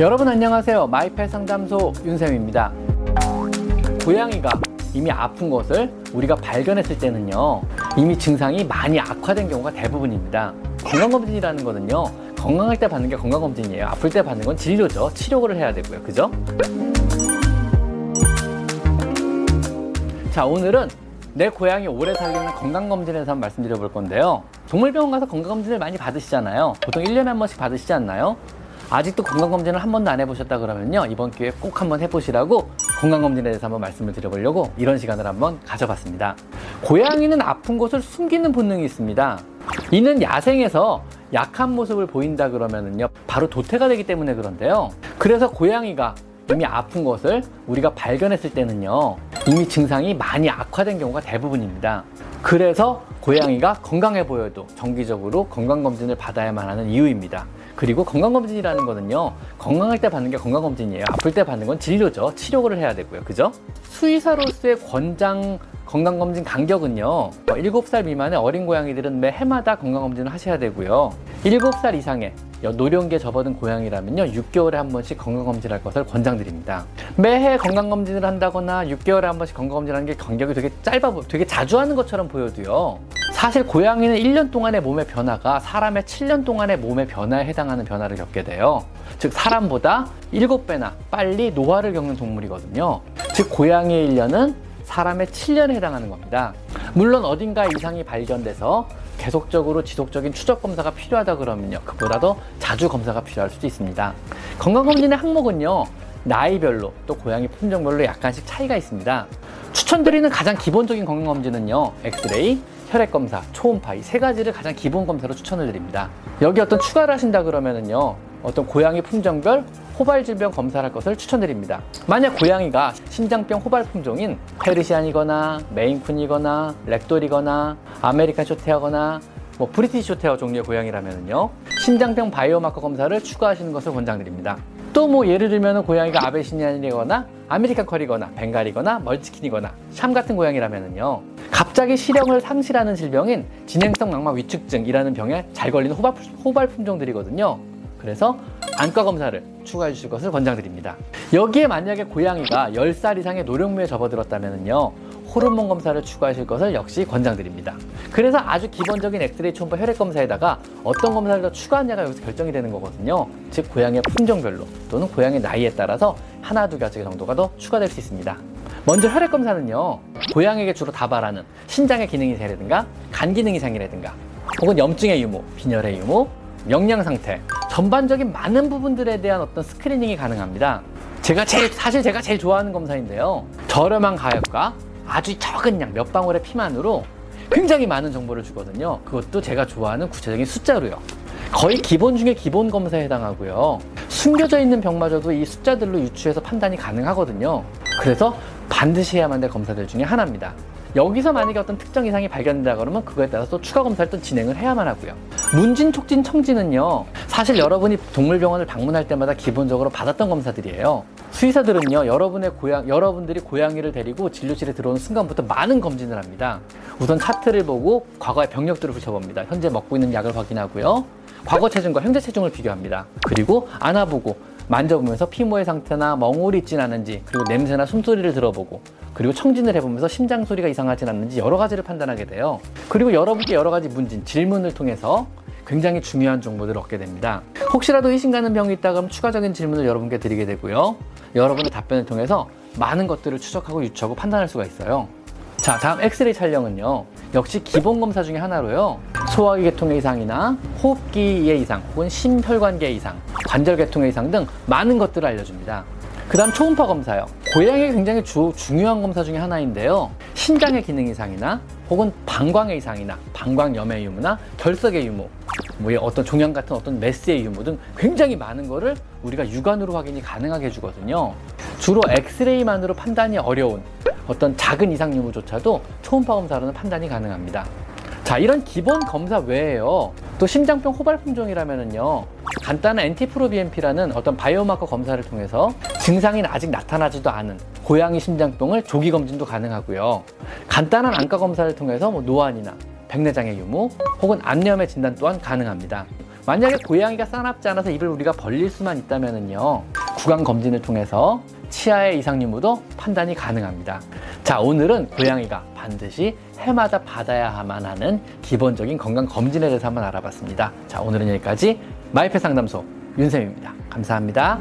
여러분 안녕하세요. 마이펫 상담소 윤쌤입니다. 고양이가 이미 아픈 것을 우리가 발견했을 때는요, 이미 증상이 많이 악화된 경우가 대부분입니다. 건강검진이라는 거는요, 건강할 때 받는 게 건강검진이에요. 아플 때 받는 건 진료죠. 치료를 해야 되고요. 그죠? 자, 오늘은 내 고양이 오래 살리는 건강검진에 대해서 한번 말씀드려 볼 건데요. 동물병원 가서 건강검진을 많이 받으시잖아요. 보통 1년에 한 번씩 받으시지 않나요? 아직도 건강검진을 한 번도 안 해보셨다 그러면요. 이번 기회에 꼭 한번 해보시라고 건강검진에 대해서 한번 말씀을 드려보려고 이런 시간을 한번 가져봤습니다. 고양이는 아픈 곳을 숨기는 본능이 있습니다. 이는 야생에서 약한 모습을 보인다 그러면은요. 바로 도태가 되기 때문에 그런데요. 그래서 고양이가 이미 아픈 것을 우리가 발견했을 때는요. 이미 증상이 많이 악화된 경우가 대부분입니다. 그래서 고양이가 건강해 보여도 정기적으로 건강검진을 받아야만 하는 이유입니다. 그리고 건강검진이라는 거는요, 건강할 때 받는 게 건강검진이에요. 아플 때 받는 건 진료죠. 치료를 해야 되고요. 그죠? 수의사로서의 권장 건강검진 간격은요, 7살 미만의 어린 고양이들은 매 해마다 건강검진을 하셔야 되고요. 7살 이상의 노령기에 접어든 고양이라면요 6개월에 한 번씩 건강검진할 것을 권장드립니다 매해 건강검진을 한다거나 6개월에 한 번씩 건강검진하는 게 간격이 되게 짧아 되게 자주 하는 것처럼 보여도요 사실 고양이는 1년 동안의 몸의 변화가 사람의 7년 동안의 몸의 변화에 해당하는 변화를 겪게 돼요 즉 사람보다 7배나 빨리 노화를 겪는 동물이거든요 즉 고양이의 1년은 사람의 7년에 해당하는 겁니다 물론 어딘가 이상이 발견돼서 계속적으로 지속적인 추적 검사가 필요하다 그러면요. 그보다 도 자주 검사가 필요할 수도 있습니다. 건강검진의 항목은요. 나이별로 또 고양이 품종별로 약간씩 차이가 있습니다. 추천드리는 가장 기본적인 건강검진은요. 엑스레이, 혈액 검사, 초음파 이 세 가지를 가장 기본 검사로 추천을 드립니다. 여기 어떤 추가를 하신다 그러면은요. 어떤 고양이 품종별 호발 질병 검사를 할 것을 추천드립니다. 만약 고양이가 신장병 호발 품종인 페르시안이거나 메인쿤이거나 랙돌이거나 아메리칸 숏헤어거나 뭐 브리티시 숏헤어 종류의 고양이라면요 신장병 biomarker 검사를 추가하시는 것을 권장드립니다. 또 뭐 예를 들면 고양이가 아비시니안이거나 아메리칸 컬이거나 벵갈이거나 먼치킨이거나 샴 같은 고양이라면요 갑자기 시력을 상실하는 질병인 진행성 망막 위축증이라는 병에 잘 걸리는 호발, 호발 품종들이거든요. 그래서 안과 검사를 추가해 주실 것을 권장드립니다. 여기에 만약에 고양이가 10살 이상의 노령묘에 접어들었다면요. 호르몬 검사를 추가하실 것을 역시 권장드립니다. 그래서 아주 기본적인 엑스레이 초음파 혈액 검사에다가 어떤 검사를 더 추가하냐가 여기서 결정이 되는 거거든요. 즉 고양이의 품종별로 또는 고양이 나이에 따라서 하나 두 가지 정도가 더 추가될 수 있습니다. 먼저 혈액 검사는요. 고양이에게 주로 다발하는 신장의 기능 이상이라든가 간 기능 이상이라든가 혹은 염증의 유무, 빈혈의 유무, 영양 상태, 전반적인 많은 부분들에 대한 어떤 스크리닝이 가능합니다. 제가 제일 사실 제가 제일 좋아하는 검사인데요. 저렴한 가격과 아주 적은 양 몇 방울의 피만으로 굉장히 많은 정보를 주거든요. 그것도 제가 좋아하는 구체적인 숫자로요. 거의 기본 중에 기본 검사에 해당하고요. 숨겨져 있는 병마저도 이 숫자들로 유추해서 판단이 가능하거든요. 그래서 반드시 해야만 될 검사들 중에 하나입니다. 여기서 만약에 어떤 특정 이상이 발견된다 그러면 그거에 따라서 또 추가 검사를 또 진행을 해야만 하고요. 문진, 촉진, 청진은요. 사실 여러분이 동물병원을 방문할 때마다 기본적으로 받았던 검사들이에요. 수의사들은요, 여러분의 고양, 여러분들이 고양이를 데리고 진료실에 들어오는 순간부터 많은 검진을 합니다. 우선 차트를 보고 과거의 병력들을 훑어봅니다. 현재 먹고 있는 약을 확인하고요. 과거 체중과 현재 체중을 비교합니다. 그리고 안아보고 만져보면서 피모의 상태나 멍울이 있진 않은지 그리고 냄새나 숨소리를 들어보고 그리고 청진을 해보면서 심장 소리가 이상하진 않는지 여러 가지를 판단하게 돼요. 그리고 여러분께 여러 가지 문진, 질문을 통해서 굉장히 중요한 정보들을 얻게 됩니다. 혹시라도 의심 가는 병이 있다 그러면 추가적인 질문을 여러분께 드리게 되고요. 여러분의 답변을 통해서 많은 것들을 추적하고 유추하고 판단할 수가 있어요. 자, 다음 엑스레이 촬영은요. 역시 기본 검사 중에 하나로요. 소화기 계통의 이상이나 호흡기의 이상 혹은 심혈관계 이상, 관절 계통의 이상 등 많은 것들을 알려줍니다. 그 다음 초음파 검사요. 고양이가 굉장히 주, 중요한 검사 중에 하나인데요. 신장의 기능 이상이나 혹은 방광의 이상이나 방광염의 유무나 결석의 유무, 뭐 어떤 종양 같은 어떤 메스의 유무 등 굉장히 많은 거를 우리가 육안으로 확인이 가능하게 해주거든요. 주로 엑스레이만으로 판단이 어려운 어떤 작은 이상 유무조차도 초음파 검사로는 판단이 가능합니다. 자, 이런 기본 검사 외에요. 또 심장병 호발 품종이라면은요. 간단한 엔티프로비엠피라는 어떤 바이오마커 검사를 통해서 증상이 아직 나타나지도 않은 고양이 심장병을 조기 검진도 가능하고요. 간단한 안과 검사를 통해서 뭐 노안이나 백내장의 유무 혹은 안염의 진단 또한 가능합니다. 만약에 고양이가 싸납지 않아서 입을 우리가 벌릴 수만 있다면요 구강 검진을 통해서 치아의 이상 유무도 판단이 가능합니다. 자 오늘은 고양이가 반드시 해마다 받아야만 하는 기본적인 건강 검진에 대해서 한번 알아봤습니다. 자 오늘은 여기까지 마이페 상담소 윤쌤입니다. 감사합니다.